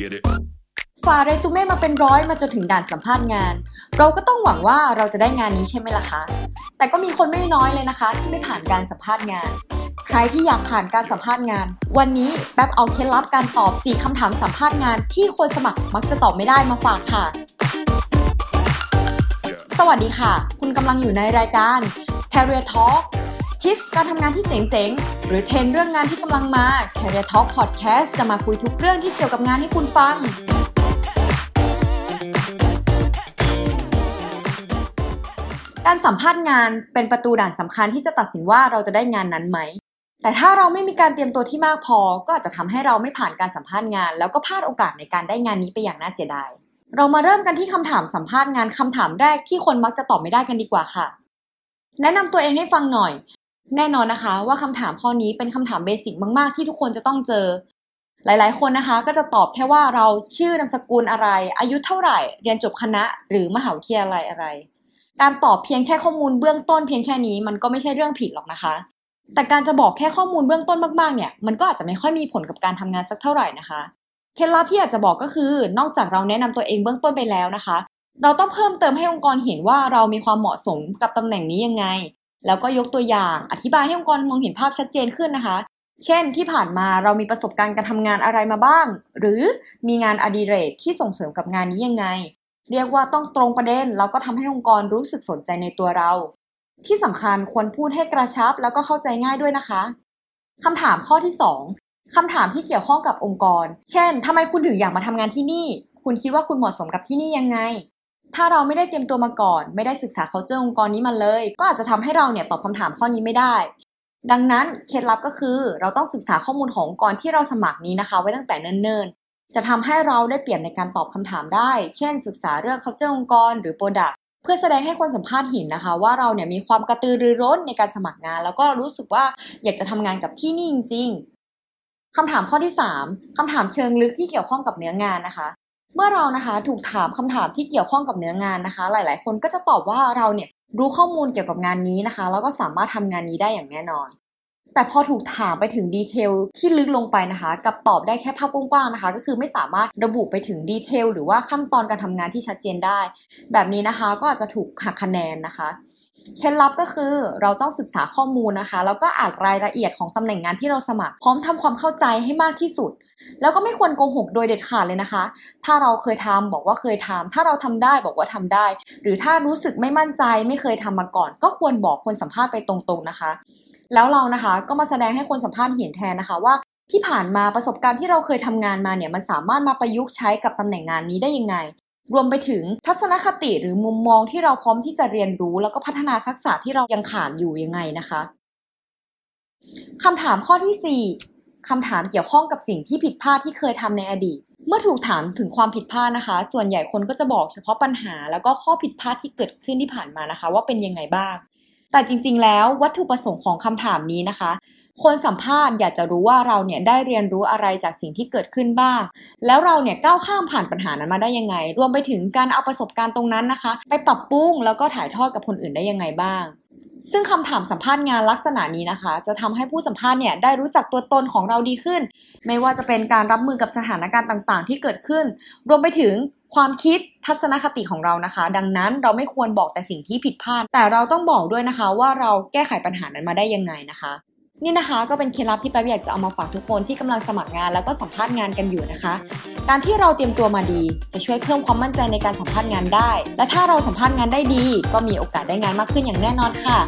Get it? ฝ่าเรซูเม่มาเป็นร้อยมาจนถึงด่านสัมภาษณ์งาน เราก็ต้องหวังว่าเราจะได้งานนี้ใช่ไหมล่ะคะ แต่ก็มีคนไม่น้อยเลยนะคะ ที่ไม่ผ่านการสัมภาษณ์งาน ใครที่อยากผ่านการสัมภาษณ์งาน วันนี้แป๊บเอาเคล็ดลับการตอบ 4คำถามสัมภาษณ์งาน ที่คนสมัครมักจะตอบไม่ได้มาฝากค่ะ สวัสดีค่ะ คุณกำลังอยู่ในรายการ Career Talk ทิปส์การทำงานที่เจ๋งๆ หรือเทรนเรื่องงานที่กำลังมา Career Talk Podcast จะมาคุยทุกเรื่องที่เกี่ยวกับงานให้คุณฟัง การสัมภาษณ์งานเป็นประตูด่านสำคัญที่จะตัดสินว่าเราจะได้งานนั้นไหม แต่ถ้าเราไม่มีการเตรียมตัวที่มากพอ ก็อาจจะทำให้เราไม่ผ่านการสัมภาษณ์งาน แล้วก็พลาดโอกาสในการได้งานนี้ไปอย่างน่าเสียดาย เรามาเริ่มกันที่คำถามสัมภาษณ์งานคำถามแรกที่คนมักจะตอบไม่ได้กันดีกว่าค่ะแนะนำตัวเองให้ฟังหน่อย แน่นอนนะคะ ว่าคำถามข้อนี้เป็นคำถามเบสิกมาก ๆ ที่ทุกคนจะต้องเจอ หลาย ๆ คนนะคะ ก็จะตอบแค่ว่าเราชื่อนามสกุลอะไร อายุเท่าไหร่ เรียนจบคณะ หรือมหาวิทยาลัยอะไร การตอบเพียงแค่ข้อมูลเบื้องต้นเพียงแค่นี้มันก็ไม่ใช่เรื่องผิดหรอกนะคะ แต่การจะบอกแค่ข้อมูลเบื้องต้นมาก ๆ เนี่ย มันก็อาจจะไม่ค่อยมีผลกับการทำงานสักเท่าไหร่นะคะ เคล็ดลับที่อยากจะบอกก็คือ นอกจากเราแนะนำตัวเองเบื้องต้นไปแล้วนะคะ เราต้องเพิ่มเติมให้องค์กรเห็นว่าเรามีความเหมาะสมกับตำแหน่งนี้ยังไง แล้วก็ยกตัวอย่างอธิบายให้องค์กรมองเห็นภาพชัดเจนขึ้นนะคะ เช่นที่ผ่านมาเรามีประสบการณ์การทำงานอะไรมาบ้าง หรือมีงานอดิเรกที่ส่งเสริมกับงานนี้ยังไง เรียกว่าต้องตรงประเด็นแล้วก็ทำให้องค์กรรู้สึกสนใจในตัวเรา ที่สำคัญควรพูดให้กระชับแล้วก็เข้าใจง่ายด้วยนะคะคำถามข้อที่ 2คำถามที่เกี่ยวข้องกับองค์กร เช่นทำไมคุณถึงอยากมาทำงานที่นี่ คุณคิดว่าคุณเหมาะสมกับที่นี่ยังไง ถ้าเราไม่ได้เตรียมตัวมาก่อน ไม่ได้ศึกษา culture องค์กรนี้มาเลย ก็อาจจะทำให้เราเนี่ยตอบคำถามข้อนี้ไม่ได้ ดังนั้นเคล็ดลับก็คือเราต้องศึกษาข้อมูลขององค์กรที่เราสมัครนี้นะคะ ไว้ตั้งแต่เนิ่นๆ จะทำให้เราได้เปรียบในการตอบคำถามได้ เช่น ศึกษาเรื่อง culture องค์กร หรือ product เพื่อแสดงให้คนสัมภาษณ์เห็นนะคะ ว่าเราเนี่ยมีความกระตือรือร้นในการสมัครงาน แล้วก็รู้สึกว่าอยากจะทำงานกับที่นี่จริง ๆคำถามข้อที่ 3คำถามเชิงลึกที่เกี่ยวข้องกับเนื้องานนะคะ เมื่อเรานะคะถูกถามคำถามที่เกี่ยวข้องกับเนื้องานนะคะ หลาย ๆ คนก็จะตอบว่าเราเนี่ยรู้ข้อมูลเกี่ยวกับงานนี้นะคะ แล้วก็สามารถทำงานนี้ได้อย่างแน่นอน แต่พอถูกถามไปถึงดีเทลที่ลึกลงไปนะคะ กับตอบได้แค่ภาพกว้างๆนะคะ ก็คือไม่สามารถระบุไปถึงดีเทลหรือว่าขั้นตอนการทำงานที่ชัดเจนได้ แบบนี้นะคะก็อาจจะถูกหักคะแนนนะคะ เคล็ดลับก็คือเราต้องศึกษาข้อมูลนะคะ แล้วก็อ่านรายละเอียดของตำแหน่งงานที่เราสมัคร พร้อมทำความเข้าใจให้มากที่สุด แล้วก็ไม่ควรโกหกโดยเด็ดขาดเลยนะคะ ถ้าเราเคยทำบอกว่าเคยทำถ้าเราทำได้บอกว่าทำได้ หรือถ้ารู้สึกไม่มั่นใจไม่เคยทำมาก่อน ก็ควรบอกคนสัมภาษณ์ไปตรงๆนะคะ แล้วเรานะคะก็มาแสดงให้คนสัมภาษณ์เห็นแทนนะคะว่าที่ผ่านมาประสบการณ์ที่เราเคยทำงานมาเนี่ยมันสามารถมาประยุกต์ใช้กับตำแหน่งงานนี้ได้ยังไง รวมไปถึงทัศนคติหรือมุมมองที่เราพร้อมที่จะเรียนรู้ แล้วก็พัฒนาทักษะที่เรายังขาดอยู่ยังไงนะคะคำถามข้อที่ 4คำถามเกี่ยวข้องกับสิ่งที่ผิดพลาดที่เคยทำในอดีต เมื่อถูกถามถึงความผิดพลาดนะคะ ส่วนใหญ่คนก็จะบอกเฉพาะปัญหา แล้วก็ข้อผิดพลาดที่เกิดขึ้นที่ผ่านมานะคะ ว่าเป็นยังไงบ้าง แต่จริง ๆ แล้ววัตถุประสงค์ของคำถามนี้นะคะ คนสัมภาษณ์อยากจะรู้ว่าเราเนี่ยได้เรียนรู้อะไรจากสิ่งที่เกิดขึ้นบ้าง แล้วเราเนี่ยก้าวข้ามผ่านปัญหานั้นมาได้ยังไง รวมไปถึงการเอาประสบการณ์ตรงนั้นนะคะ ไปปรับปรุงแล้วก็ถ่ายทอดกับคนอื่นได้ยังไงบ้าง ซึ่งคำถามสัมภาษณ์งานลักษณะนี้นะคะ จะทำให้ผู้สัมภาษณ์เนี่ยได้รู้จักตัวตนของเราดีขึ้น ไม่ว่าจะเป็นการรับมือกับสถานการณ์ต่าง ๆ ที่เกิดขึ้น รวมไปถึงความคิดทัศนคติของเรานะคะ ดังนั้นเราไม่ควรบอกแต่สิ่งที่ผิดพลาด แต่เราต้องบอกด้วยนะคะว่าเราแก้ไขปัญหานั้นมาได้ยังไงนะคะ นี่นะคะก็เป็นเคล็ดลับที่แป๊บอยากจะเอามาฝากทุกคนที่กำลังสมัครงานแล้วก็สัมภาษณ์งานกันอยู่นะคะ การที่เราเตรียมตัวมาดี จะช่วยเพิ่มความมั่นใจในการสัมภาษณ์งานได้ และถ้าเราสัมภาษณ์งานได้ดี ก็มีโอกาสได้งานมากขึ้นอย่างแน่นอนค่ะ